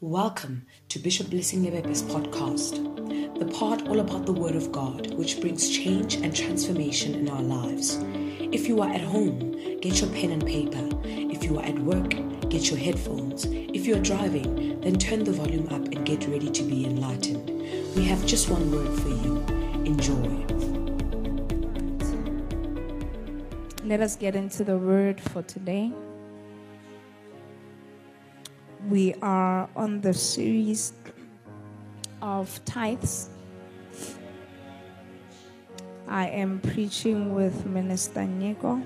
Welcome to Bishop Blessing Lebepe's podcast, the part all about the Word of God, which brings change and transformation in our lives. If you are at home, get your pen and paper. If you are at work, get your headphones. If you are driving, then turn the volume up and get ready to be enlightened. We have just one word for you enjoy. Let us get into the word for today. We are on the series of tithes. I am preaching with Minister Nico.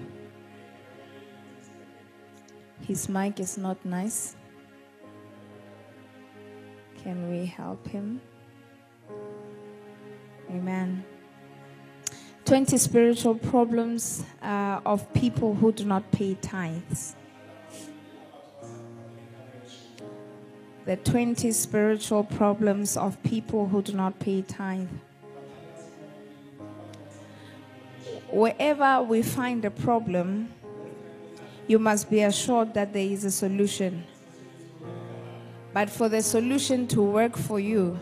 His mic is not nice. Can we help him? Amen. 20 spiritual problems uh, of people who do not pay tithes. The 20 spiritual problems of people who do not pay tithe. Wherever we find a problem, you must be assured that there is a solution. But for the solution to work for you,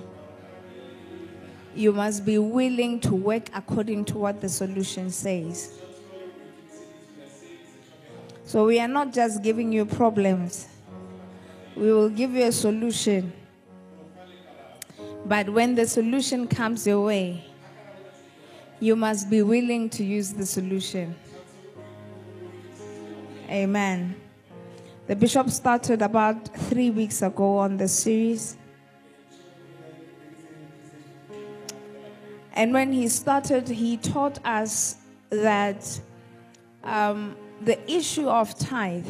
you must be willing to work according to what the solution says. So we are not just giving you problems, we will give you a solution. But when the solution comes your way, you must be willing to use the solution. Amen. The bishop started about three weeks ago on the series. And when he started, he taught us that um, the issue of tithe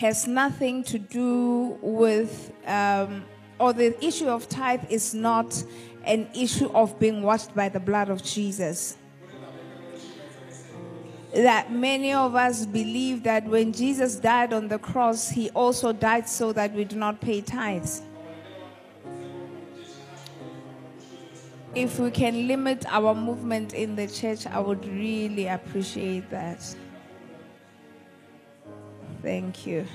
has nothing to do with, um, or the issue of tithe is not an issue of being washed by the blood of Jesus. That many of us believe that when Jesus died on the cross, he also died so that we do not pay tithes. If we can limit our movement in the church, I would really appreciate that. Thank you.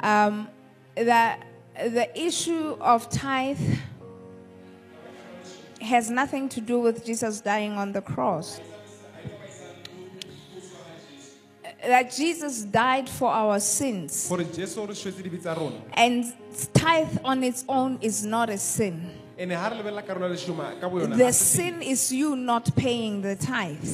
Um, the, the issue of tithe has nothing to do with Jesus dying on the cross. That Jesus died for our sins. gore jesu o re swetse dibe tsa rona And tithe on its own is not a sin. ene ga re lebelela karolo ya leshoma ka bo yona The sin is you not paying the tithe.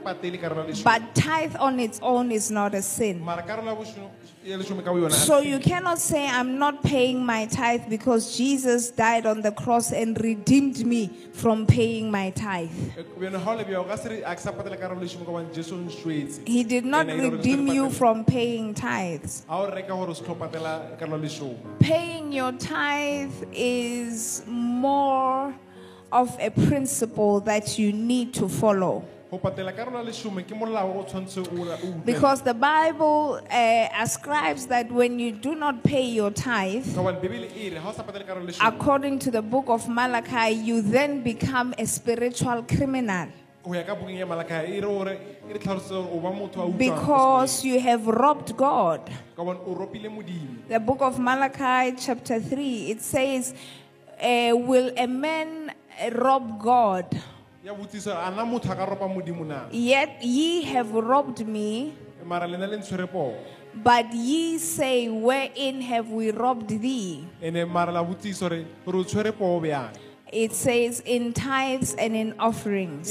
Sebe ba ga o sa patele karolo ya leshome But tithe on its own is not a sin. mara karolo ya boshome- ya leshome ka bo yona ga So you cannot say, I'm not paying my tithe because Jesus died on the cross and redeemed me from paying my tithe. bjone ga o lebja o ka se re a ke sa patela karolo ya leshome ka bane jesu o nswetse He did not And I know redeem you from paying tithes. ga o reka gore o se tlo patela karolo ya leshome Paying your tithe is more of a principle that you need to follow. Go patela karolo ya leshome ke molao o tshwanetse o o utlwele. Because the Bible uh, ascribes that when you do not pay your tithe, ka bane bebele re ga o sa patele karolo ya leshome according to the book of Malachi, you then become a spiritual criminal go ya ka bukeng ya malaka re ore re tlhalosetse gore o ba motho a utlwang because you have robbed God. ka bone o ropile modimo The book of Malachi, chapter 3, it says, uh, Will a man rob God? Ya botsiso a na motho a ka ropa modimo na Yet ye have robbed me. mara lena le ntshwere poo But ye say, Wherein have we robbed thee? ene mara la botsiso re re o tshwere poo bjang It says, In tithes and in offerings.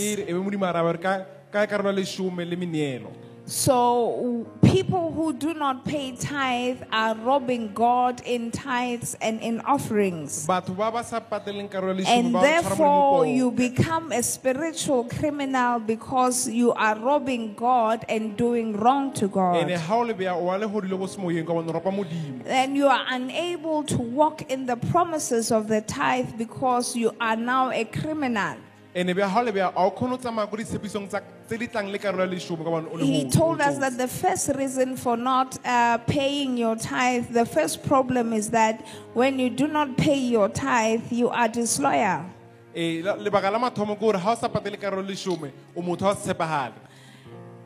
So, people who do not pay tithe are robbing God in tithes and in offerings. batho ba ba sa pateleng karolo ya leshome And ba o tshwara therefore, you become a spiritual criminal because you are robbing God and doing wrong to God. ga o le bja o a le godile go se moyeng ka bone o ropa modimo And you are unable to walk in the promises of the tithe because you are now a criminal. Ene bja ga o le bja a o kgone o tsamaya ko ditshepisong tsa- tse di tlang le karolo ya leshome ka bone o le He told us that the first reason for not uh, paying your tithe, the first problem is that when you do not pay your tithe, you are disloyal.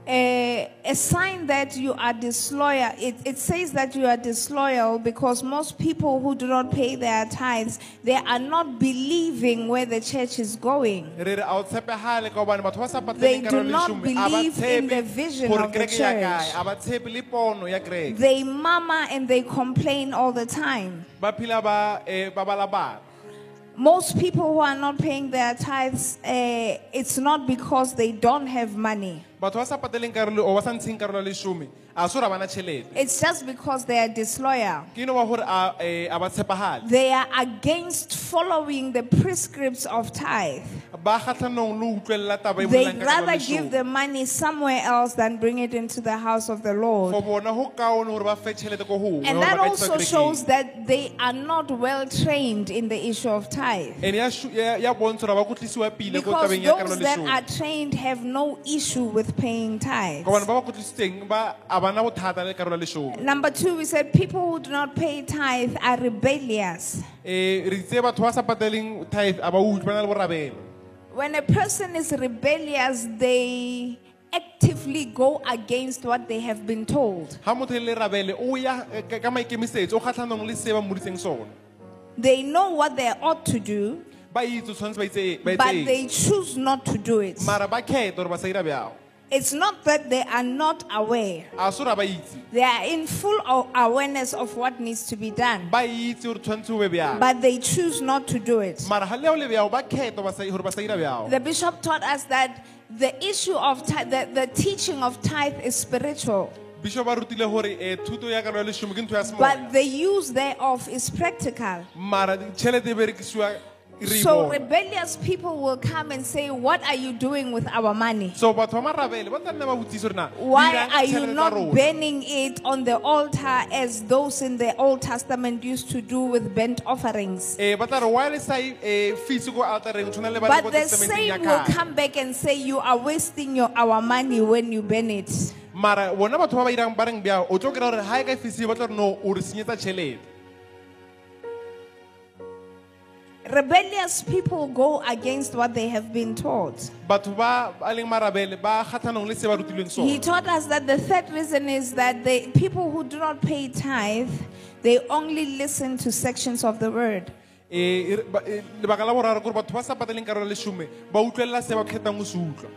A, a sign that you are disloyal. It, it says that you are disloyal because most people who do not pay their tithes, they are not believing where the church is going. re re a o tshepegale ka gobane batho ba sa They do not lesome a ba believe in the vision of the kereke ya kae church. a ba tshepe le pono ya kereke They murmur and they complain all the time. Most people who are not paying their tithes, uh, it's not because they don't have money. Batho ba sa pateleng karolo o ba sa ntsheng karolo ya lesome a se gore bana tšhelete It's just because they are disloyal. ke eno wa gore a eh, a ba tshepagale They are against following the prescripts of tithe. ba kgatlhanong le utlwelela taba e They'd bolelang ka karolo rather give the money somewhere else than bring it into the house of the Lord. for bona go kaone gore ba fe tšhelete ko gongwe And gore that ba ka isa also kerekeng. shows that they are not well trained in the issue of tithe. and ya shu- ya ya bontsha gore ba kotlisiwa pele ko Because tabeng ya karolo those that are trained have no issue with paying tithes. ka bone ba ba kotlisitseng ba a bana bothata le karolo ya lesome Number two, we said people who do not pay tithe are rebellious. re itse batho ba sa pateleng tithe a ba utlwe ba na le borabelo When a person is rebellious, they actively go against what they have been told. ga motho le rabele o ya ka ka maikemisetso o kgatlhanong le se ba moditseng sone They know what they ought to do, ba itse o tshwanetse ba itse- ba but they choose not to do it. Mara ba kgetha gore ba sa ira bjao It's not that they are not aware. a se gore ba itse They are in full awareness of what needs to be done, ba itse gore tshwanetse o be bjao but they choose not to do it. mara ga leo le bjao ba kgetha ba sa- gore ba sa ira bjao The bishop taught us that the issue of tithe, the, the teaching of tithe is spiritual, bishop ba rutile gore eh, thuto ya karolo ya lesome ke ntho ya but the use thereof is practical. Mara tšhelete berekisiwa re So rebellious people will come and say, What are you doing with our money? so batho ba marabele ba tla nne ba botsise gore na Why are you not burning it on the altar as those in the Old Testament used to do with burnt offerings? Eh, ba tla re why le sa e fise ko altareng tshwana le ba le ko But the same will come back and say, You are wasting your, our money when you burn it. mara bona batho ba ba irang ba reng bjao o tlo kry gore ga e ka ba tlo re no o re senyetsa tšhelete Rebellious people go against what they have been taught. batho ba ba leng marabele ba kgatlhanong le se ba rutilweng He sone taught us that the third reason is that the people who do not pay tithe, they only listen to sections of the word. Eh, e- ba- eh, lebaka la boraro kore batho ba sa pateleng karolo ya lesome ba utlwelela se ba kgethang go se utlwa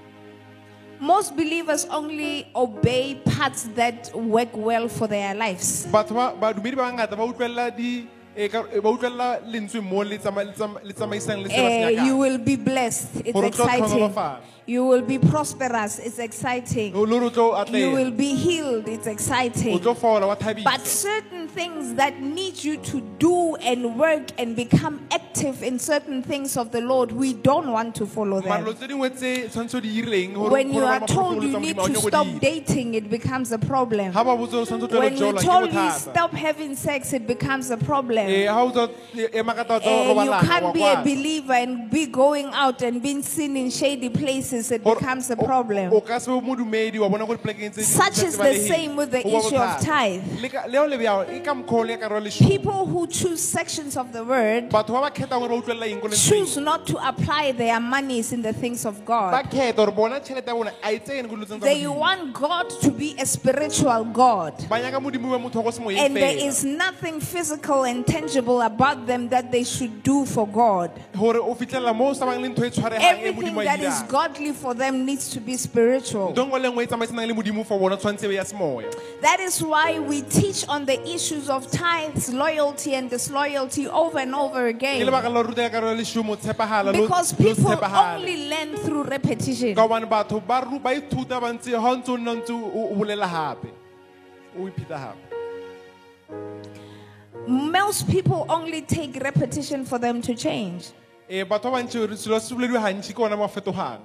Most believers only obey parts that work well for their lives. batho ba badumedi ba bangata ba utlwelela di eh, ka- eh, ba utlwelela lentswe mo le tsama- le tsama- le tsamaisang le se ba se Eh, you nyakang. will be blessed. It's Gore o tlo exciting. tlhonolofala. You will be prosperous. It's exciting. Le gore o tlo You will be healed. It's exciting. tlo fola wa But certain things that need you to do and work and become active in certain things of the Lord, we don't want to follow them. tse dingwe tse tshwanetse o di ireng gore- When you are told you need Modimo, ha o to stop dating, it becomes a problem. ha ba botse gore tshwanetse o tlohele When you jola, ke told you stop having sex, it becomes a problem. Eh, ha o tswa ema ka taba tsa go you can't be a believer and be going out and being seen in shady places. It becomes a problem. o ka se be modumedi wa bona gore plekeng tse ding Such is the same with the issue of tithe. Le ka- leo le bjao, ka mokgwa o le ka karolo ya lesome. People who choose sections of the word batho ba ba kgethang gore ba utlwelela eng ko lentsweng. choose not to apply their monies in the things of God. kgetha gore bona tšhelete ya bona a tsene ko dilong tsa They want God to be a spiritual God. ba nyaka modimo wa motho wa go semoyeng And there is nothing physical and tangible about them that they should do for God. gore o fitlhelela mo o sa bang le ntho tshwaregang Everything that is dirang. For them needs to be spiritual. ntho nngwe le nngwe tsamaisanang le modimo for bona tshwanetse be ya semoya That is why we teach on the issues of tithes, loyalty, and disloyalty over and over again. lebaka la ruta ka karolo ya lesome tshepagala lo- Because people only learn through repetition. ka gobane batho ba ru- ba ithuta ba ntse ga o ntse o nna ntse o o bolela gape o ipheta gape Most people only take repetition for them to change. Fetogang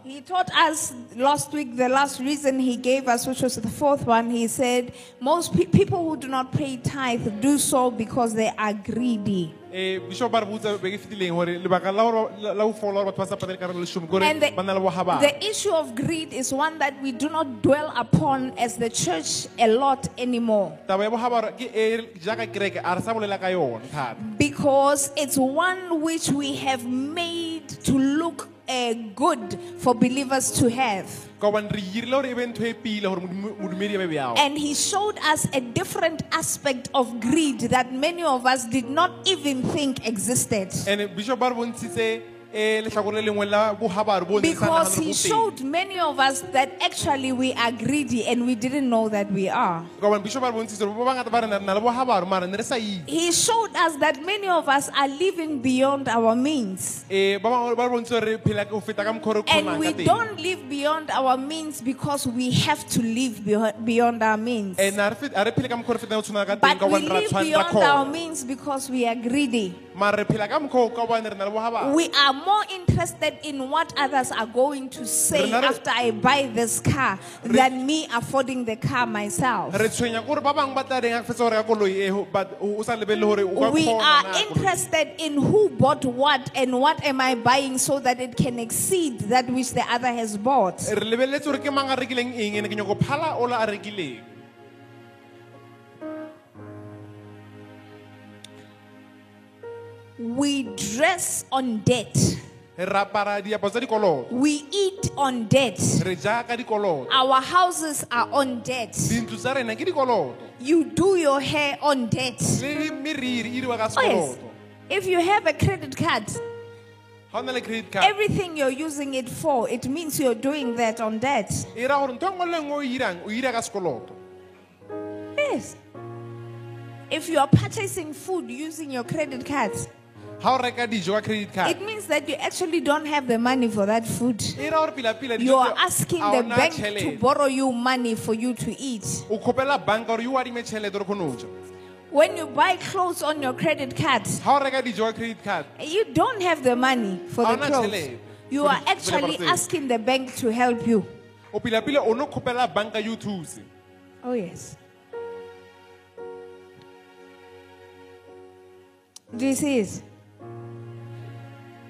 He taught us last week, the last reason he gave us, which was the fourth one, he said, Most pe- people who do not pay tithe do so because they are greedy. Ee bishop ba re botsa beke fetileng gore lebaka la gore la la go fola gore batho ba sa karolo And gore ba na le bogabana the issue of greed is one that we do not dwell upon as the church a lot anymore. Taba ya ke e jaaka kereke a re sa bolela ka yone thata. Because it's one which we have made to look uh, good for believers to have. ka gobane re irile gore be ntho pile gore modimo- modumedi a be bjao And he showed us a different aspect of greed that many of us did not even think existed. Eh, and bishop ba re bontshitse letlhakore le lengwe la bogabaru bo ne re sa Because he showed many of us that actually we are greedy and we didn't know that we are. ka gobane bishop ba re bontshitse gore ba bangata ba re na re na le bogabaru mara ne re sa itse He showed us that many of us are living beyond our means. Eh, ba bangwe ba re bontse gore re phela go feta ka mokgwa o re And we don't live beyond our means because we have to live beyond our means. Eh, and ha re fet- ha re phele ka mokgwa o re fetang go tshwana ka teng But we live beyond our means because we are greedy. Mara phela ka mokgwa o ka gobane re na le bogabaru We are more interested in what others are going to say after I buy this car than me affording the car myself. re tshwenya kore ba bangwe ba tla reng a fetsa go reka koloi but o o sa lebelele gore o ka We kgona are koloi. interested in who bought what and what am I buying so that it can exceed that which the other has bought. re lebeletse gore ke mang a rekileng eng ene ke nyako phala ola a rekileng We dress on debt. re apara diaparo tsa dikoloto We eat on debt. re ja ka dikoloto Our houses are on debt. dintlo tsa rena ke dikoloto You do your hair on debt. le meriri diriwa ka Oh, yes. If you have a credit card, ga o na le credit card everything you're using it for, it means you're doing that on debt. ra gore ntho nngwe le nngwe o irang o ira ka sekoloto Yes. If you are purchasing food using your credit card, ga o reka dijo ka credit card it means that you actually don't have the money for that food. e ra gore pila-pila You are tse- asking the ona bank to tšhelete. borrow you money for you to eat. o kgopela banka gore yo adime tšhelete gore kgone o ja When you buy clothes on your credit card, ga o reka dijo ka credit card you don't have the money for the clothes. You are actually asking the bank to help you. o pila-pila o ne kgopela banka yo thuse Oh, yes. This is.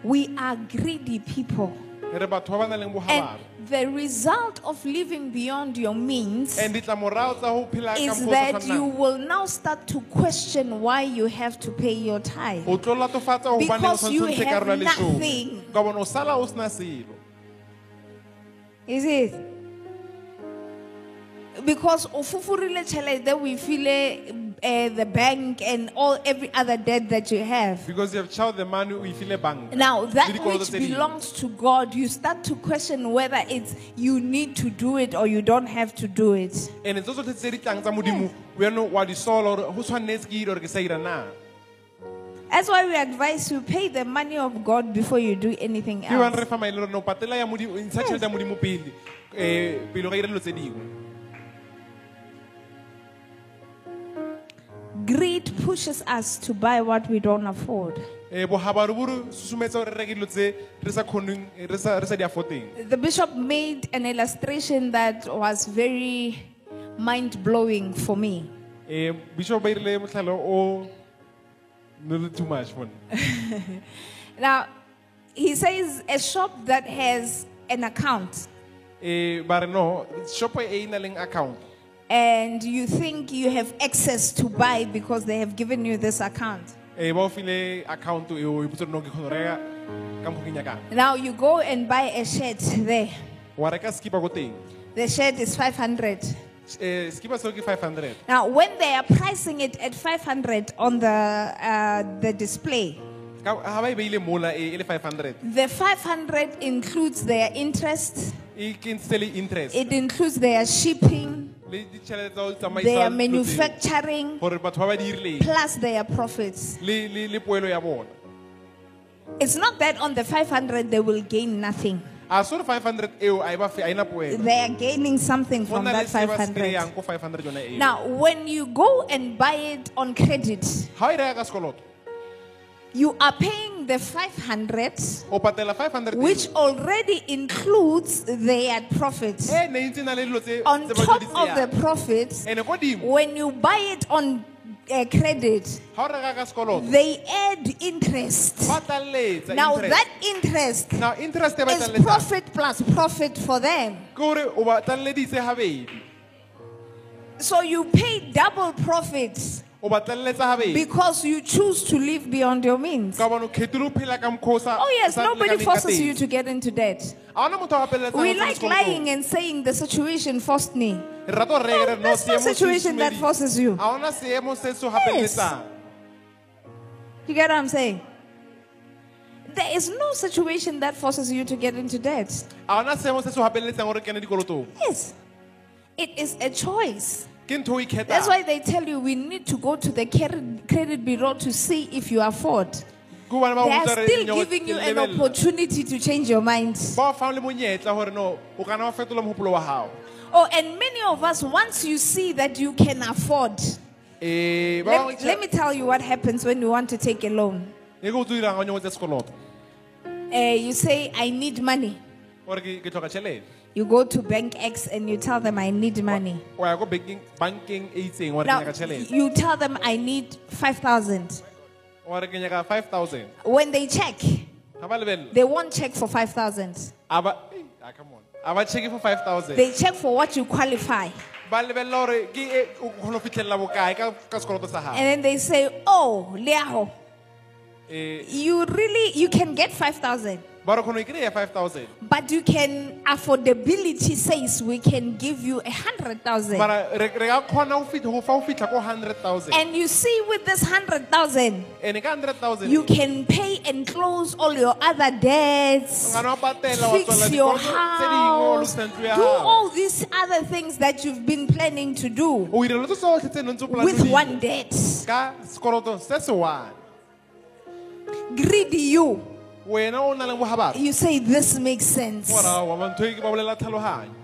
We are greedy people. re batho ba ba nang leng And the result of living beyond your means and ditlamorago tsa go phela ka is mokgwa o sa that you will now start to question why you have to pay your tithe. o tlo latofatsa go Because you tshwanetse o ntshe have nothing. ka bone o sala o sena selo Is it? Because ufufurile tšhelete we feel uh, the bank and all every other debt that you have. because you have child the money o e file bank. Now that which belongs to God, you start to question whether it's you need to do it or you don't have to do it. and tso tsotlhe tse di tlang tsa modimo wena wa di sola gore go tshwanetse ke ire ke sa ira na That's why we advise you pay the money of God before you do anything ke else. re fa maele gore no patela ya modimo o ntsha tšhelete ya modimo pele pele o ira dilo tse dingwe Greed pushes us to buy what we don't afford. Eh, bogabaru bo re susumetsa gore re reke dilo tse re sa kgoneng eh, re sa re sa di affordeng The bishop made an illustration that was very mind blowing for me. Eh, bishop ba irile motlhale o not too much for Now, he says a shop that has an account um ba re no shopo e e na leng account and you think you have access to buy because they have given you this account. um ba o file account eo e botse no ke kgone go reka ka mokgwa ke nyakang. Now you go and buy a shirt there. wa reka skipa ko teng. The shirt is 500. um skipa seo ke five hundred. Now, when they are pricing it at 500 on the, uh, the display, ga ba beile mola le five hundred. the 500 includes their interest, kentse le interest. It includes their shipping, le ditšhelete tsa go tsamaisa their dilo manufacturing, gore batho ba ba di irileng plus their profits. le le le poelo ya bona It's not that on the 500 they will gain nothing. a so five hundred eo a e ba fe a ena poelo They are gaining something go from na le that se ba se 500. kry-yang ko five hundred yona eo Now, when you go and buy it on credit, ga o e reka ka sekoloto you are paying the 500, o patela five hundred which already includes their profits. e ne ntse e na le dilo tse On tse ba top di of the profits, ene ko dimo when you buy it on uh, credit, ga o reka ka sekoloto they add interest. ba Now, interest. that interest now interest e ba is profit plus profit for them. ke gore o ba tlaleditse gabedi So you pay double profits o batleletsa gabedi because you choose to live beyond your means. ka gobane o kgethile o phela ka mokgwa o sa- Oh, yes, sa nobody lekaneng ka forces teng. you to get into debt. a gona motho a gapeletsang We like lying and saying the situation forced me. gore oh, re No, re no there's no seemo se situation that forces you. a gona seemo se se o You get what I'm saying? There is no situation that forces you to get into debt. a gona seemo se se o gore kene dikolotong Yes. It is a choice. That's why they tell you we need to go to the credit bureau to see if you afford. ke gobane ba They are still giving you an opportunity to change your mind. ba o fang le monyetla gore no o kana wa fetola mogopolo wa gago Oh, and many of us, once you see that you can afford, Eh, let, let me tell you what happens when you want to take a loan. ke o tlo dirang ga nyako tsa sekoloto Uh, you say, I need money. Gore ke ke tlhoka tšhelete You go to Bank X and you tell them, I need money. o ya ko banking- bankeng e itseng wa re ke Now, nyaka tšhelete you tell them, I need 5,000. wa re ke nyaka five thousand When they check, ga ba lebelela they won't check for 5,000. a ba eh, ah, come on a ba checke for five thousand They check for what you qualify. ba lebelela gore ke e o kgona go fitlhelela bokae ka ka sekoloto sa And gago then they say, oh, Leaho, Eh, you really, you can get 5,000. Ba re kgona go ikry-a five thousand But you can, affordability says we can give you a 100,000. mara re re ka kgona go go fa o fitlha ko hundred thousand And you see, with this 100,000, and ka hundred thousand you can pay and close all your other debts, ngana wa patela wa fix your dikoloto tse dingwe o house, lokisa ntlo ya do all these other things that you've been planning to do o ira tse tsotlhe tse tse o plan-a with one debt. ka sekoloto se se one Greedy you. Wena o na leng bogabara You say this makes sense. morago wa ntho ke ba bolela tlhaloganyo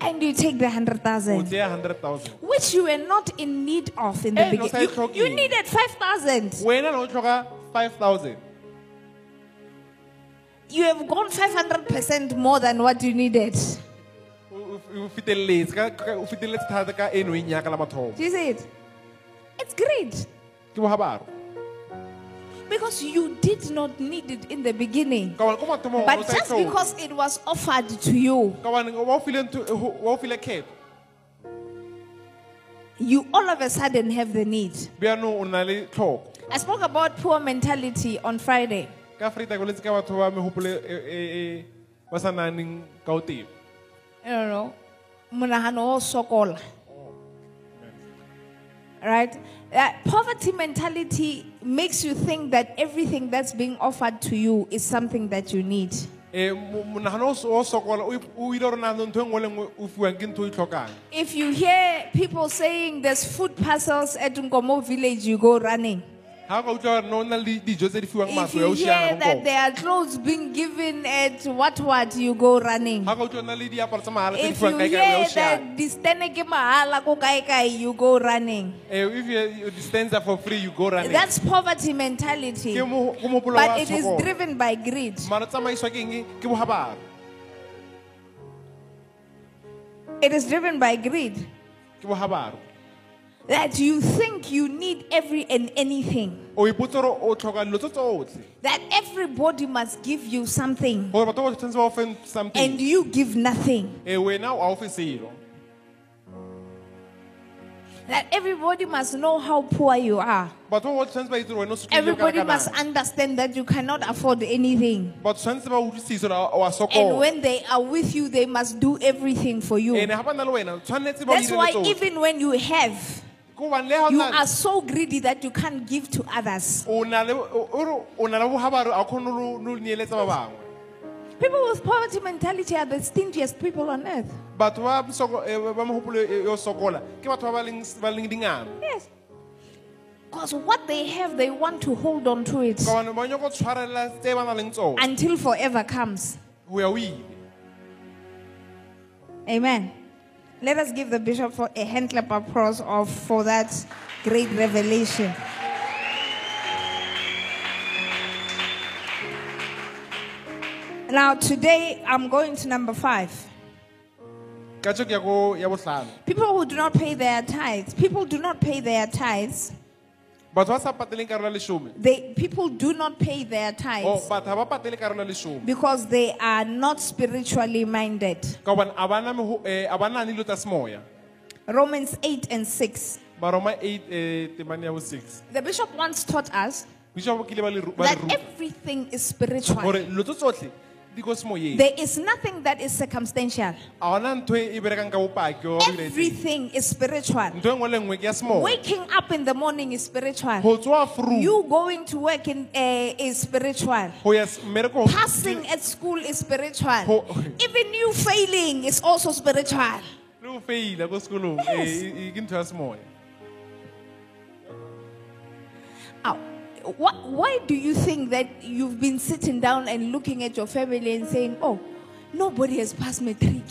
And you take the 100,000, tseya hundred thousand which you were not in need of in the Eh, beginning. You, you needed 5,000. wena ne o tlhoka five thousand You have gone 500% more than what you needed. o o feteleletse ka- ka- o feteleletse thata ka eno nyaka la mathomo Do you see it? It's greed. Because you did not need it in the beginning. ka bane ko mathomong o But just because it was offered to you, ka bane wa o file ntho- wa o file kgetho you all of a sudden have the need. bjaanong o na le tlhoko I spoke about poor mentality on Friday. ka freetime o letse ka batho ba megopolo ba sa naneng ka o I don't know. Monahano o sokola. Right? Uh, poverty mentality makes you think that everything that's being offered to you is something that you need. Mo- monagano o s- o sokola o ip- o ile gore nagano ntho nngwe le nngwe o fiwang ke ntho o tlhokang If you hear people saying there's food parcels at Nkomo village, you go running. Ga o utlwa gore no na le dijo tse di fiwang If ya you o hear that there are clothes being given at what what, you go running. ga utlwa na le diaparo tsa mahala tse di If you fiwang kae kae ya o hear siana that distene ke mahala ko you go running. Eh, if you- you for free you go running That's poverty mentality. ke mo- ke mopolo wa But it is driven by greed. mara tsamaiswa ke eng ke bogabaro It is driven by greed. ke bogabaro That you think you need every and anything. o ipotse gore o tlhoka dilo tse tsotlhe That everybody must give you something. gore batho ba tshwanetse ba o And something you give nothing. Wena o a o fe selo That everybody must know how poor you are. batho ba tshwanetse ba itse gore wena o sotlehile Everybody must understand that you cannot afford anything. batho tshwanetse ba utlwisise gore o a And sokola when they are with you, they must do everything for you. ene ga ba na le wena tshwanetse ba o That's why tsotlhe. even when you have, Ke gobane le ha o you are so greedy that you can't give to others. o na le o- o re o na le bogabaro a kgone lo lo nieletsa ba bangwe People with poverty mentality are the stingiest people on earth. batho ba soko- ba mogopolo o sokola ke batho ba ba leng ba leng dingano Yes. Because what they have, they want to hold on to it ka bane ba nyako tshwarelela tse ba na leng tsone until forever comes. go ya o Amen. Let us give the bishop for a hand clap applause of for that great revelation. Now today I'm going to number five. ka tso ke ya ko ya botlhano People who do not pay their tithes. People do not pay their tithes. Batho ba sa pateleng karolo ya lesome They people do not pay their o tithes batho ga ba patele karolo ya lesome because they are not spiritually minded. ka gobane a bana meho- eh, a ba nane tsa semoya Romans 8 and 6. baroma 8 eh, temane ya bo 6 The bishop once taught us bishop kile ba le ru- ba le that ruta everything is spiritual. gore dilo tsotlhe di ko semoyeng There is nothing that is circumstantial. a gona ntho berekang ka bopaki wa go dira etseng. Everything is spiritual. ntho nngwe le nngwe ke ya semoya Waking up in the morning is spiritual. go tswa fru You going to work in, uh, is spiritual. go ya s- Passing at school is spiritual. Even you failing is also spiritual. le go feila ko sekolong Yes. eh, ke ntho ya semoya Ow. What, why do you think that you've been sitting down and looking at your family and saying, oh, nobody has passed matric?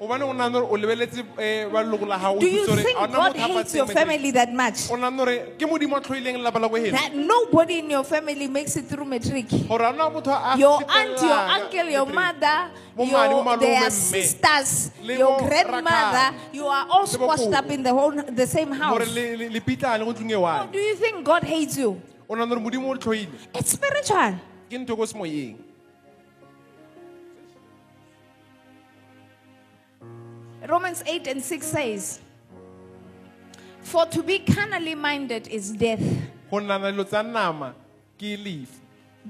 obane o nagane o lebeletse eh, ba la gago Do you think God hates your family that much? o nagane ke modimo a tlhoileng lelapa la ko heno That nobody in your family makes it through matric? gore a nna motho a Your aunt, your uncle, your mother, Bo mane, bo your, their sisters, your grandmother, you are all squashed up in the whole the same house. le le- le go tlong e one do you think God hates you? O nagane gore modimo o tlhoile It's spiritual. ke ntho ko semoyeng Romans 8 and 6 says, For to be carnally minded is death, go nana dilo tsa nama ke lefu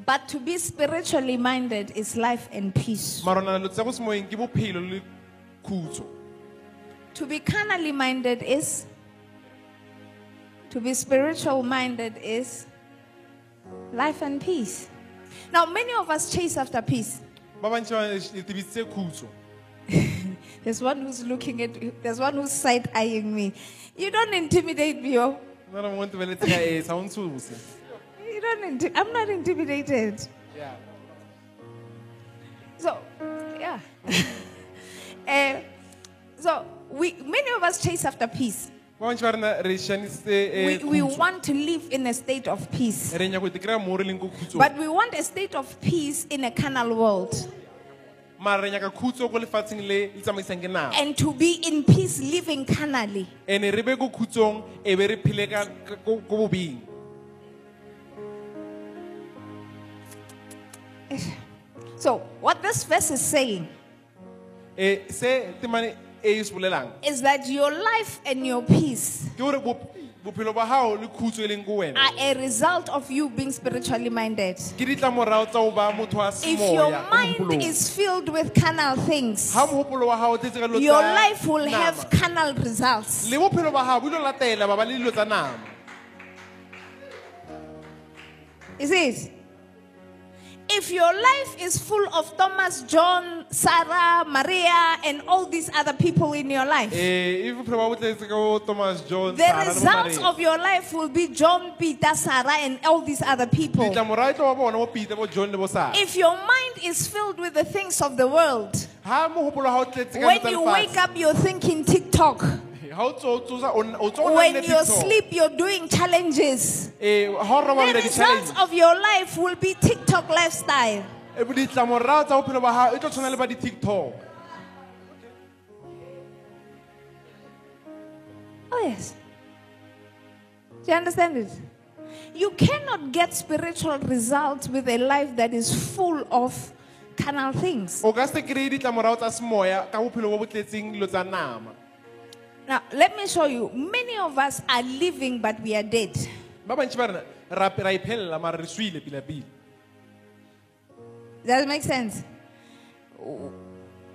but to be spiritually minded is life and peace. mara o nana dilo tsa ko semoyeng ke bophelo le khutso To be carnally minded is, to be spiritual minded is life and peace. Now, many of us chase after peace. ba bantši ba tebisitse khutso There's one who's looking at, there's one who's side eyeing me. You don't intimidate me, oh. nna re mo ntebeletse ka sa o ntshose You don't, inti- I'm not intimidated. Yeah. So, yeah. Eh, so, we, many of us chase after peace. Ba bantši ba rena re šanisitse We, eh, we want to live in a state of peace. re nyako te kry-a mo re leng ko khutsong But we want a state of peace in a carnal world. mara re nyaka khutso ko lefatsheng le le tsamaisang ke nama And to be in peace living carnally. ande re be ko khutsong be re phele ka ka- ko ko bobeng So, what this verse is saying se temane se bolelang is that your life and your peace ke gore bop- bophelo ba gago le khutso leng ko wena are a result of you being spiritually minded. ke ditlamorago tsa go ba motho wa If your mind is filled with carnal things, ga mogopolo wa gago o tletse ka dilo your life will have carnal results. le bophelo ba gago bo ilo latela ba ba le dilo tsa nama Is it? If your life is full of Thomas, John, Sarah, Maria, and all these other people in your life, eh bophelo ba bo tletse ka bo thomas john the Sarah le bo results of your life will be John, Peter, Sarah, and all these other people. ditlamorago tlo ba bona bo peter bo john le bo sara If your mind is filled with the things of the world, ga mogopolo wa gago o tletse ka when you wake up, you're thinking TikTok. Ga o tso- tsosa o nna- o tso o When you sleep, you're doing challenges. The results of your life will be TikTok lifestyle. ditlamorago tsa bophelo ba gago tlo tshwana le ba di-tiktok Oh, yes. Do you understand it? You cannot get spiritual results with a life that is full of carnal things. Now, let me show you. Many of us are living, but we are dead. ba bantši ba rena ra ra iphelela mara re swile pila-pila Does that make sense?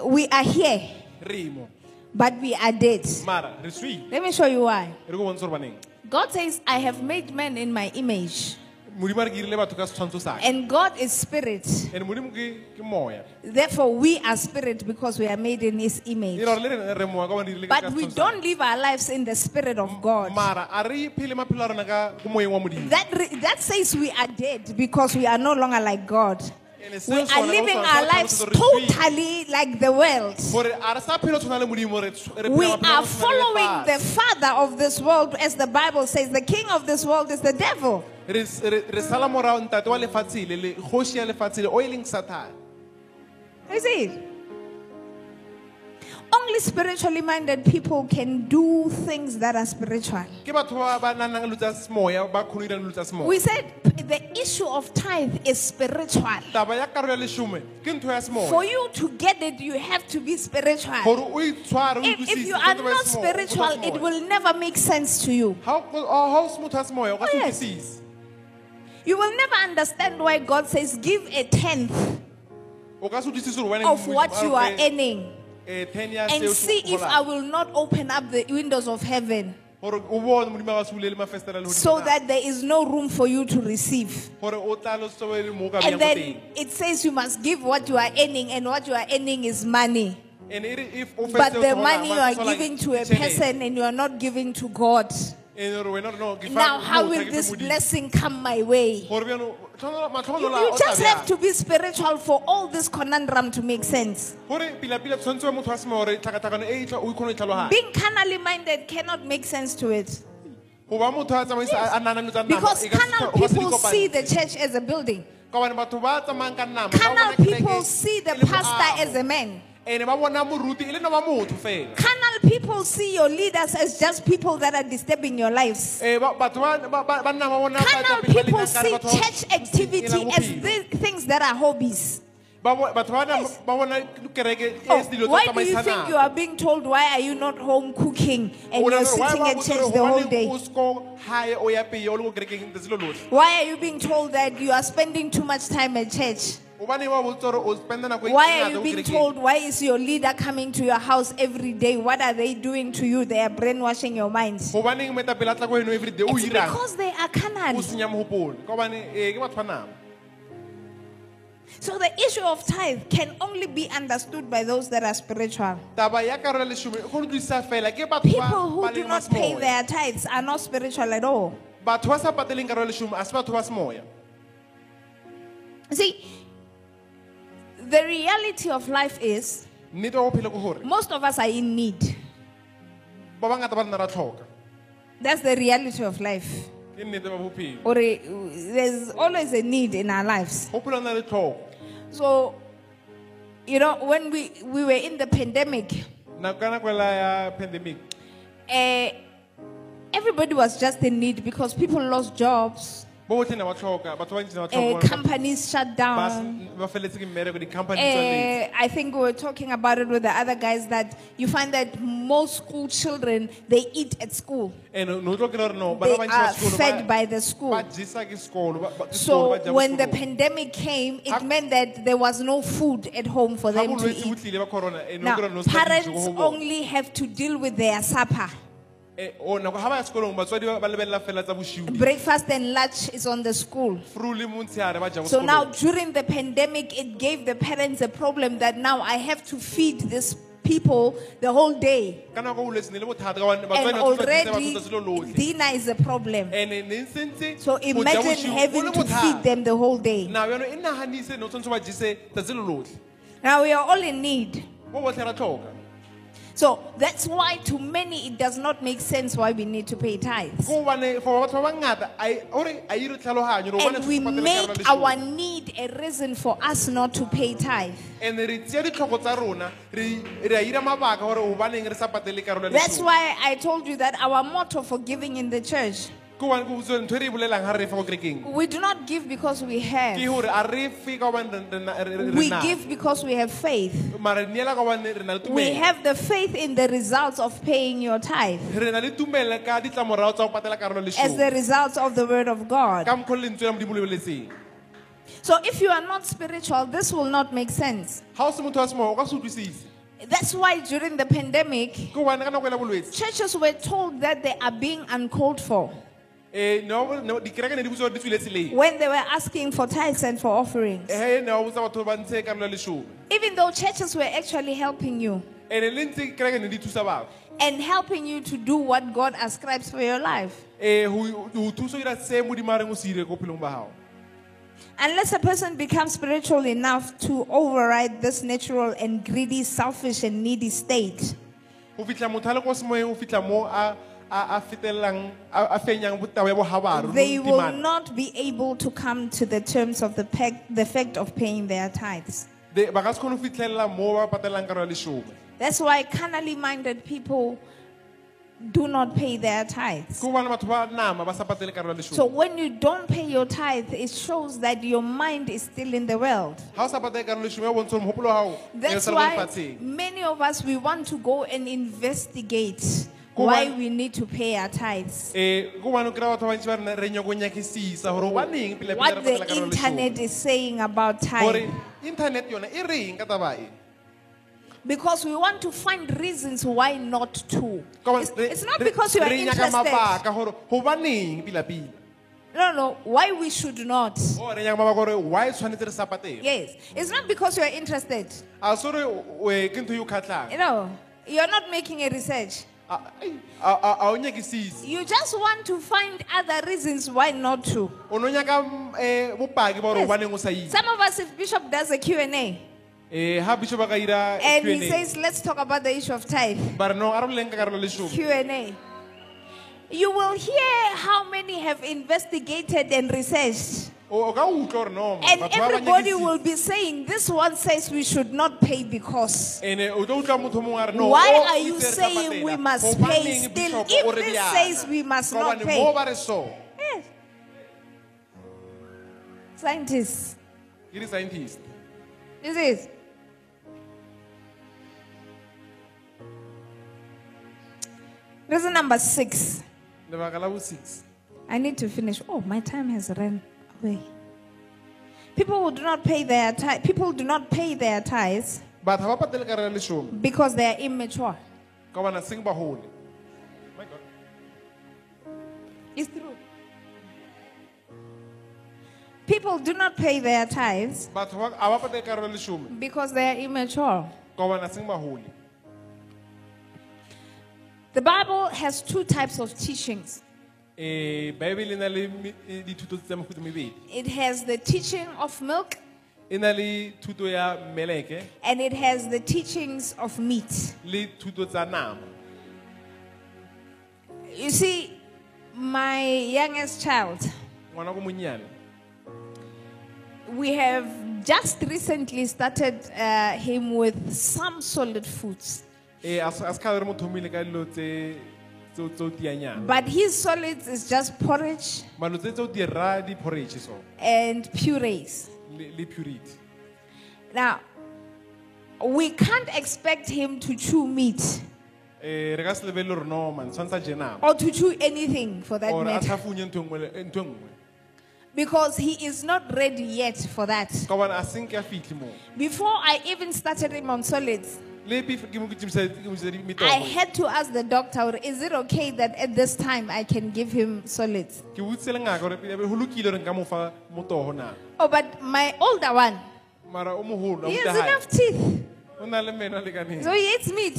We are here, re mo but we are dead. mara re swile Let me show you why. re ko bontshe gore baneng God says, I have made man in my image, modimo a re ke irile batho ka setshwantsho sake and God is spirit. and modimo ke ke moya Therefore, we are spirit because we are made in his image. ra gore le rena re moya ka bane dirile ka But we don't live our lives in the spirit of God. sake. mara a re phele maphelo a rona ka ko moyeng wa modimo That, re- that says we are dead because we are no longer like God. We are living our lives totally like the world. gore a re sa phelo tshwana le modimo re tsh- re phela We are go tshwana le following the father of this world, as the Bible says, the king of this world is the devil. Re re sala morago ntate wa lefatshe le le kgoši ya lefatshe le o e leng satane You see? Only spiritually minded people can do things that are spiritual. ke batho ba ba nanang dilo tsa semoya ba kgone go tsa semoya We said p- the issue of tithe is spiritual. taba ya karolo ya leshome ke ntho ya For you to get it, you have to be spiritual. gore o itshware o If, if utlwisise, you are not semoya, spiritual, it semoya. will never make sense to you. Ha o- ha o se motho wa semoya o ka Oh, se yes. utlwisise You will never understand why God says, give a tenth o ka se utlwisise gore wena of what you are earning 10 ya and see if. I will not open up the windows of heaven gore o bone modimo a ka se bulele mafesetere le so that there is no room for you to receive. gore o tla le se be le mo o ka And then it says you must give what you are earning, and what you are earning is money. and re if o But the money you are giving to a person and you are not giving to God. And gore wena no, ke fa Now, how will this blessing come my way? Gore bjano, tshwanela- matlhogonolo You, you just have to be spiritual for all this conundrum to make sense. gore pila-pila tshwanetse wa motho wa semoya gore tlhakatlhakano tla- o kgone go tlhaloganya Being carnally minded cannot make sense to it. Because carnal o ka se di people see the church as a building. Ka hobane batho ba tsamayang ka nama, ba Carnal people see the pastor ah, as a man. And ba bona moruti e le nama motho fela Carnal people see your leaders as just people that are disturbing your lives. Eh, ba- batho ba- ba- ba- banna ba bona Carnal baetapele ba people see le batho ba- church activity as the things that are hobbies. Ba bo- batho ba bona- Yes. ba bona kereke e Oh, se dilo tsa why do you think you are being told why are you not home cooking and O you're why sitting ba at church the whole hobaneng day? o hae o ya pele o le ko kerekeng letsatsi lo lotlhe? Why are you being told that you are spending too much time at church? Hobaneng wa botsa gore o spend-a nako Why are you being told why is your leader coming to your house every day? What are they doing to you? They are brainwashing your minds. Hobaneng moetapele a tla ko eno everyday o It's because they are carnal. senya mogopolo ka hobane eh, ke batho ba nama So the issue of tithe can only be understood by those that are spiritual. taba ya karolo ya leshome kgone go utlwisisa fela ke batho People who do not pay their tithes are not spiritual at all. batho ba sa pateleng karolo ya leshome a se batho ba semoya See, the reality of life is nnete wa bophelo ke gore most of us are in need. ba bangata ba nna ra tlhoka That's the reality of life. ke nnete ba bophelo Or there's always a need in our lives. bophelo na le tlhoko So, you know, when we, we were in the pandemic, nako ka nako ela ya pandemic uh, everybody was just in need because people lost jobs, bo botlhe ne ba tlhoka batho ba ntsi ne ba uh, companies shut down. s- ba feletse ke mmereko di-company tswaletse Uh, I think we were talking about it with the other guys that you find that most school children they eat at school. and no tlo kry-a gore no They bana ba ntsi ba are fed by the school. ba jesa ke sekolo ba- ba- ke sekolo, So ba ja ko when the pandemic came, it meant that there was no food at home for them to eat. tlile ba corona eh, no Now, kry-a no se na dijo parents ko go bona. only have to deal with their supper. Eh, o nako ga ba ya sekolong batswadi ba ba lebelela fela tsa bosiudi Breakfast and lunch is on the school. fru le montshehare ba ja So now sekolong during the pandemic, it gave the parents a problem that now I have to feed these people the whole day. ka nako bolwetse ne le bothata ka hobane batswadi And ba tshwanetse ba already tshotse selo lotlhe dinner is a problem. and-e ne sentse So go ja imagine having to feed them the whole day. na yone e naganise ne o tshwanetse ba jese tsatsi lo lotlhe Now we are all in need. bo botlhe ra tlhoka So that's why to many it does not make sense why we need to pay tithes. ko gobane for batho ba bangata a- ore a ire tlhaloganyo gore And we make our need a reason for us not to pay tithe. and re tseya ditlhoko tsa rona re re a ira mabaka gore gobaneng re sa patele karolo ya That's why I told you that our motto for giving in the church, Ke hobane ke botse ntho re bolelang ga re fa ko kerekeng we do not give because we have. We give because we have faith. mara re neela ka gobane re na le We have the faith in the results of paying your tithe. Re na le tumelo ka ditlamorago tsa go patela karolo ya as the results of the word of God. ka mokgwa le lentswe la modimo lebeletseng So if you are not spiritual, this will not make sense. ga o se motho wa semoya o ka se utlwisise That's why during the pandemic, ke gobane ka nako ela bolwetse churches were told that they are being uncalled for Eh, ne wa bo- ne- dikereke ne di botsa gore di tswile tseleng. When they were asking for tithes and for offerings. Eh, ehe ne wa botsa batho ba ntshe karolo ya leshome. Even though churches were actually helping you. And le ntse kereke ne di thusa batho. And helping you to do what God ascribes for your life. Eh, go thusa go dira se modimo a reng o se ire ko phelong ba gago Unless a person becomes spiritual enough to override this natural and greedy, selfish, and needy state, they will not be able to come to the terms of the, pec- the fact of paying their tithes. De- ba ka se kgone go fitlhelela mo ba patelang karolo ya leshome That's why carnally minded people do not pay their tithes. ke gobane batho ba nama ba sa patele karolo ya So when you don't pay your tithe, it shows that your mind is still in the world. ga o sa patele karolo ya leshome ya bontsha gore mogopolo wa gago That's sa le mo why many of us we want to go and investigate why we need to pay our tithes. Eh, ke gobane o kry-a batho ba bantsi ba rena re nyako nyakisisa gore gobaneng pele pele re What the internet is saying about tithe. internet yone reng ka taba Because we want to find reasons why not to. It's, it's not because you are interested. mabaka gore gobaneng pila-pila No, no, why we should not. o re nyaka mabaka gore why tshwanetse re sa patele Yes. It's not because you are interested. a se gore we ke ntho o kgatlhang You know, you're not making a research. You just want to find other reasons why not to. o no nyaka bopaki ba gore Yes. gobaneng o sa itse Some of us, if Bishop does a Q&A ga bishop a ka ira and he Q&A, says, let's talk about the issue of tithe, ba re no a re ka karolo leshome Q&A, you will hear how many have investigated and researched. O o ka utlwa gore no And batho ba ba everybody will be saying, this one says we should not pay because. ene o tlo utlwa motho mongwe a re no Why are you itse re sa saying we must pay still if this says we must not pay? mo ba so eh. Yes. Scientists, ke di-scientist this is. Reason number six. lebaka la bo six I need to finish. Oh, my time has run away. People do not pay their tithe, people do not pay their tithes batho ga ba patele karolo ya leshome because they are immature. ka gobana seng bagole My God. It's true. People do not pay their tithes batho ba- ga ba patele karolo ya leshome because they are immature. ka gobana seng bagole The Bible has two types of teachings. Baebele e na le me- eh, dithuto tsa mefuta e mebedi It has the teaching of milk e na le thuto ya meleke and it has the teachings of meat. le thuto tsa nama You see, my youngest child, ngwana ko monnyane we have just recently started uh, him with some solid foods. ee a se a se kgale re mo thomile ka dilo tse tseo tseo tianyana But his solids is just porridge malo tse tseo di ra di-porage so. and purees. le le purity. Now, we can't expect him to chew meat. Um re ka se lebelele gore no man tshwanetse je nama. Or to chew anything for that a matter. tlhafonye ntho e nngwe le- eh, ntho e nngwe. Because he is not ready yet for that. ka gobane a senke a fitlhe moo. Before I even started him on solids, le beef ke mo ke tšhimiša- ke mo tšhimiša I had to ask the doctor, is it okay that at this time I can give him solids? ke botsitse le ngaka gore pele go lokile gore nka mo fa motogo na Oh, but my older one, mara o mogolo he has enough teeth. o na le meno a lekaneng So he eats meat.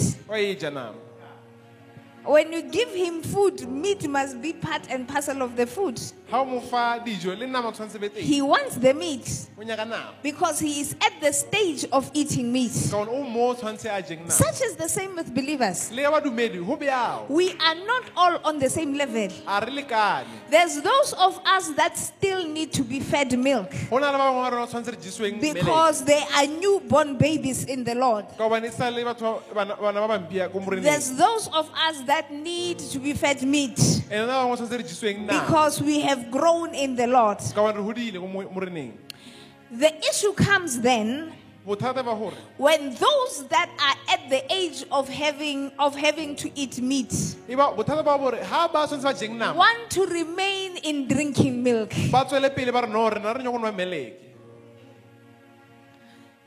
When you give him food, meat must be part and parcel of the food. ga o mo fa dijo le nama o tshwanetse be He wants the meat o nyaka nama because he is at the stage of eating meat. ka gone o mo o tshwanetse a jeng nama Such is the same with believers. le ya badumedi go bjao We are not all on the same level. a re lekane There's those of us that still need to be fed milk go na le ba bangwe ba rona o tshwanetse re jesweng meleke because they are newborn babies in the Lord. ka gobane sa le batho ba- bana bana ba bampia ko moreneng There's those of us that need to be fed meat ene na bangwe o tshwanetse re jesweng nama because we have grown in the Lord. ka gobane re godile ko mo- moreneng The issue comes then bothata ba gore when those that are at the age of having of having to eat meat ba bothata ba gore ga ba tshwanetse ba jeng nama want to remain in drinking milk. ba tswele pele ba re no rena re nyako nwa meleke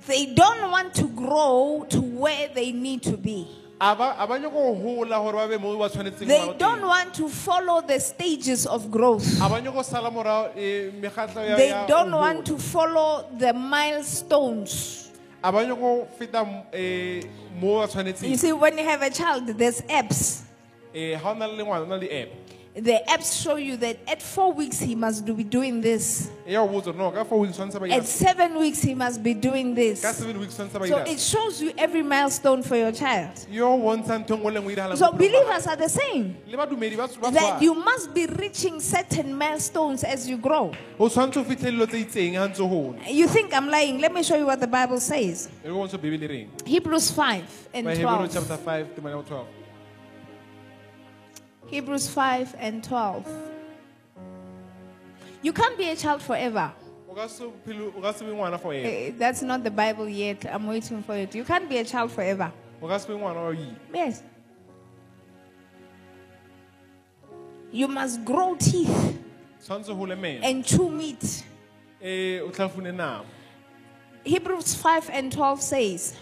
They don't want to grow to where they need to be. A ba a ba nyako go gola gore ba be mo ba tshwanetseng They don't want to follow the stages of growth. a ba nyako sala morago mekgatlho ya- They don't want to follow the milestones. a ba nyako feta mo ba You see, when you have a child, there's apps. Ga o na le ngwana o na le app The apps show you that at four weeks he must be doing this. ya go botsa gore no ka four weeks tshwanetse ba At seven weeks he must be doing this. seven weeks tshwanetse ba So it shows you every milestone for your child. yo bontsha ntho nngwe le nngwe diragalang So mo bophelong ba gae. believers are the same. le badumedi ba ba That you must be reaching certain milestones as you grow. o tshwanetse o fitlhe dilo tse itseng ga ntse o gola You think I'm lying? Let me show you what the Bible says. go bontsha bebele reng Hebrews 5 and ba 12. Hebrews 5 and 12. You can't be a child forever. o ka se phele- o ka se be ngwana forever Eh, That's not the Bible yet. I'm waiting for it. You can't be a child forever. o ka se be ngwana wa yi Yes. You must grow teeth tshwanetse go le and chew meat. e o nama Hebrews 5 and 12 says,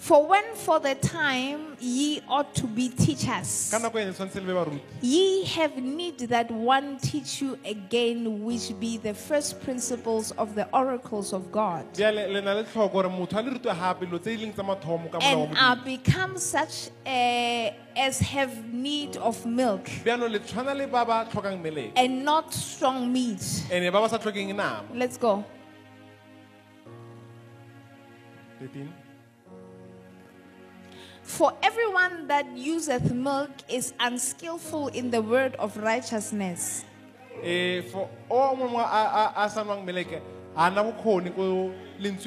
For when for the time ye ought to be teachers, ka nako ene tshwanetse le be baruti ye have need that one teach you again, which be the first principles of the oracles of God, bjale le na le tlhoko gore motho a le rutwe gape dilo tse e leng tsa mathomo ka molao wa and are Modimo. become such uh, as have need of milk, bjano le tshwana le ba ba tlhokang meleng and not strong meat. ene ba ba sa tlhokeng nama Let's go. 13 For everyone that useth milk is unskillful in the word of righteousness. Eh, for a a- meleke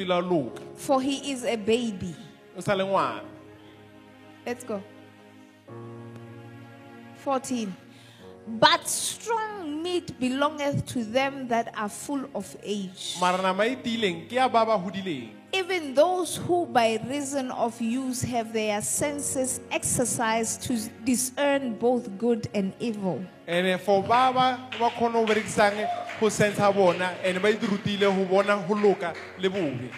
la he is a baby. ngwana Let's go. 14. But strong meat belongeth to them that are full of age, mara nama e tiileng ke ya ba ba hodileng even those who by reason of use have their senses exercised to discern both good and evil. ene for ba ba ba kgone go berekisang go sensa bona ene ba itirutile go bona go loka le bobe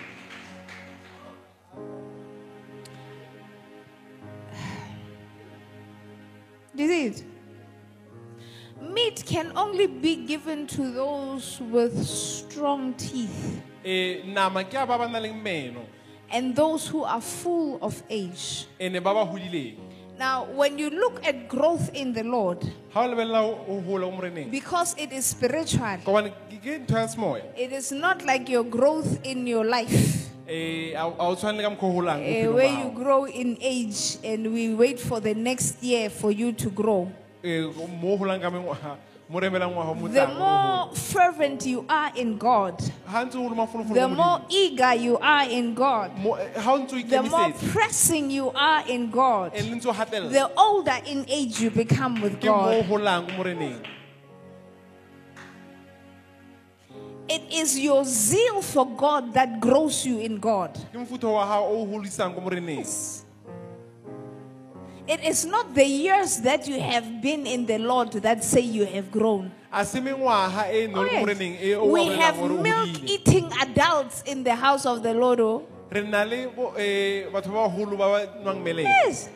Do you see it? Meat can only be given to those with strong teeth nama ke ya ba ba na leng meno and those who are full of age. ene ba ba hodileng Now, when you look at growth in the Lord, ga o lebelela go gola mo moreneng because it is spiritual, gobane ke ke ntho ya semoya it is not like your growth in your life, a o tshwane le ka mokgwa o golang mo eh, bophelong where ba you hao. grow in age and we wait for the next year for you to grow. Eh, mo o golang ka mengwaga mo re emelang ngwaga mo The more fervent you are in God, ga ntse o le mafolofolo the more eager you are in God, eh, ga o ntse o the more pressing you are in God, and le ntse o gatelela the older in age you become with ke mo o God. golang mo moreneng. It is your zeal for God that grows you in God. ke It is not the years that you have been in the Lord that say you have grown. a se mengwaga no Oh, yes. mo moreneng o We have milk eating adults in the house of the Lord. oh. re na le bo- batho ba bagolo ba ba nwang meleng Yes.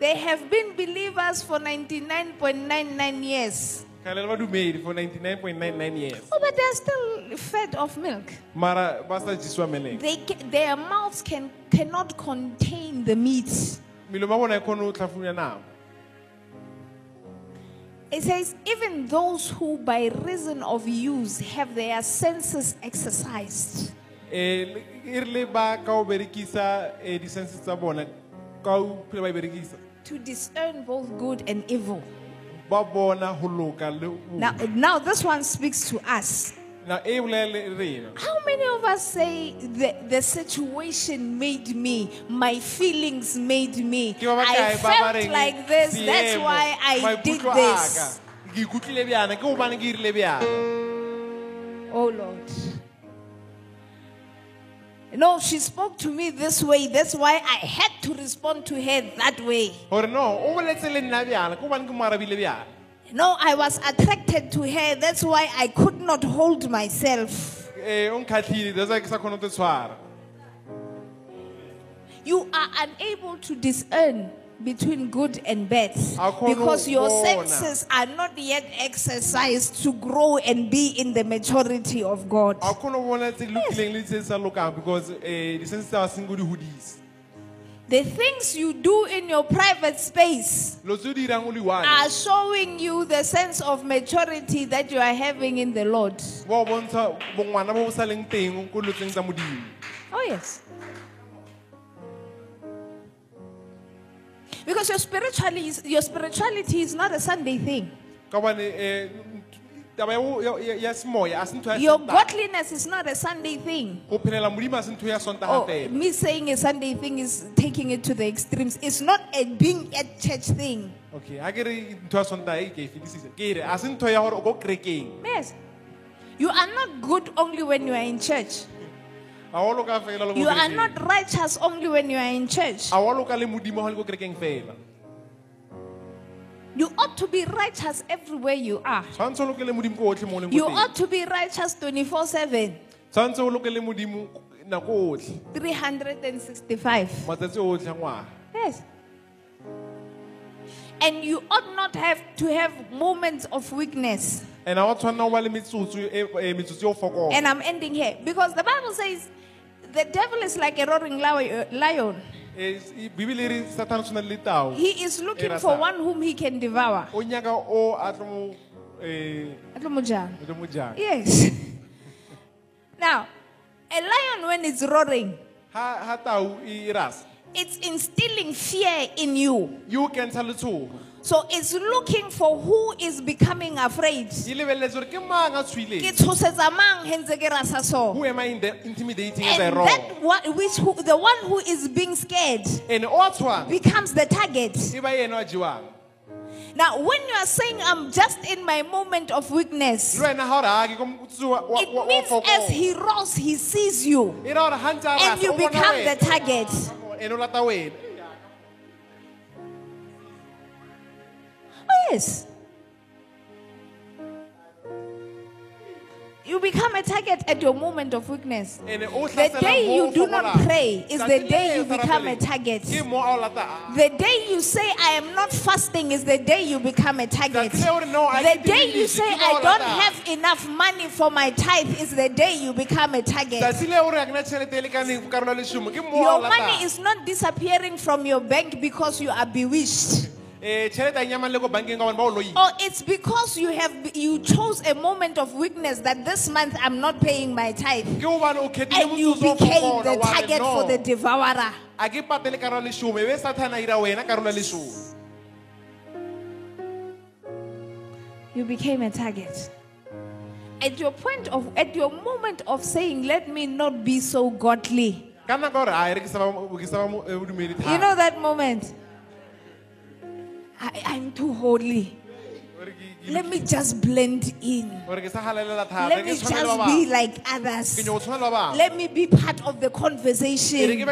They have been believers for 99.99 years. ka le le badumedi for 99.99 years Oh, but they're still fed of milk. mara ba sa jisiwa meleng They their mouths can, cannot contain the meat. Melemo ya bona e kgone go tlhafunya nama It says, even those who by reason of use have their senses exercised. Eh, e rile ba ka o berekisa eh, di-senses tsa bona ka o phele ba e berekisa to discern both good and evil. ba bona go loka le bobe. Now, now this one speaks to us. How many of us say the, the situation made me, my feelings made me, I bakae ba ba felt like this, that's why I did this. ka, ke ikutlwile bjana ke gobane ke irile bjana. Oh Lord. No, she spoke to me this way, that's why I had to respond to her that way. No o boletse le nna bjana ke gobane ke mo arabile bjana No, I was attracted to her, that's why I could not hold myself. o nkgatlhile that's why ke sa kgone go te tshwara You are unable to discern between good and bad because your senses are not yet exercised to grow and be in the maturity of God. ga o kgone go bona tse di lokileng le tse di sa lokang because di-sense tsa baseng ko di hodise The things you do in your private space lo tse o di dirang o le one are showing you the sense of maturity that you are having in the Lord. ba o bontsha bongwana bo bo sa leng teng ko lotseng tsa modimo Oh, yes. Because your spirituality is, your spirituality is not a Sunday thing. Your godliness is not a Sunday thing. go phelela modimo a se ntho ya sontaga Oh, me saying a Sunday thing is taking it to the extremes. It's not a being at church thing. okay ha ke re ntho ya sontaga ke fetisisa ke re a se ntho ya gore o ko kerekeng Yes. You are not good only when you are in church. a wa loka fela le ko You are not righteous only when you are in church. You ought to be righteous everywhere you are. tshwanetse o lokele modimo ko otlhe mo o leng You teng ought to be righteous 24 7, tshwanetse o lokele modimo nako otlhe 365. matsatsi otlhe a ngwaga Yes. And you ought not have to have moments of weakness. and a wa tshwanela go ba le metsotso e- e metsotso e o fokola And I'm ending here because the Bible says the devil is like a roaring lion. Bibele re satane o tshwana le tao He is looking for one whom he can devour. o nyaka o a tlo mo eh, mo jang. o tlo mo jang Yes. now, a lion when it's roaring, ha ha tau rasa it's instilling fear in you. You can tell it letshogo So it's looking for who is becoming afraid. lebeletse gore ke mang a tshwileng tshosetsa mang he ntse ke rasa so. who am i in the intimidating as i And that one, which who, the one who is being scared and o a becomes the target. e ba ena a jewang Now, when you are saying I'm just in my moment of weakness, le wena ga ore a ke ko motsotsi wa- wa- it wa- means as he roars, he sees you, e ra gore ga ntse a and rasa you o bona become the wena target. ene o lata wena yes. You become a target at your moment of weakness. The day you do not pray is the day you become a target. ke mo a o lata The day you say I am not fasting is the day you become a target. Tsatsi leo re no, I The day you say I don't have enough money for my tithe is the day you become a target. tsatsi le o re a ke na tšhelete lekaneng karolo ya lešomo ke mo a Your money is not disappearing from your bank because you are bewitched. Eh, tšhelete a nyamang le ko bankeng ka bone ba o loile Or it's because you have you chose a moment of weakness that this month I'm not paying my tithe. ke gobane o kgethile And you motsotso became the target for the devourer. a ke patele karolo ya lešomo be sathane a ira wena karolo ya lešomo You became a target. At your point of at your moment of saying, let me not be so godly. ka nako gore a re ke sa ba- ke sa ba mo- eh, bodumedi You know that moment? I, I'm too holy. Let me just blend in. Let me just be like others. Let me be part of the conversation.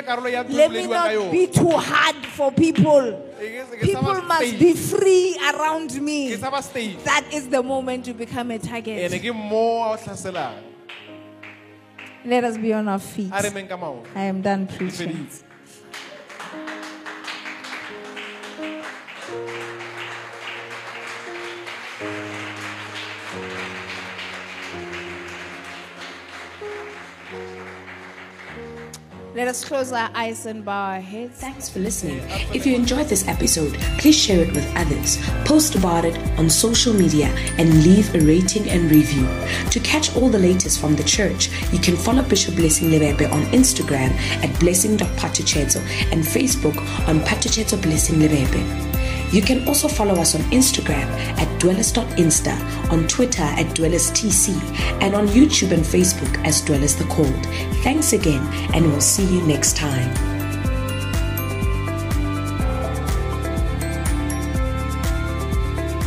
Let me not be too hard for people. People must be free around me. That is the moment you become a target. Let us be on our feet. I am done preaching. Let us close our eyes and bow our heads. Thanks for listening. If you enjoyed this episode, please share it with others, post about it on social media, and leave a rating and review. To catch all the latest from the church, you can follow Bishop Blessing Lebebe on Instagram at blessing.patucheto and Facebook on Patucheto Blessing Lebebe. You can also follow us on Instagram at dwellers.insta, on Twitter at dwellerstc, and on YouTube and Facebook as Dwellers the Called. Thanks again, and we'll see you next time.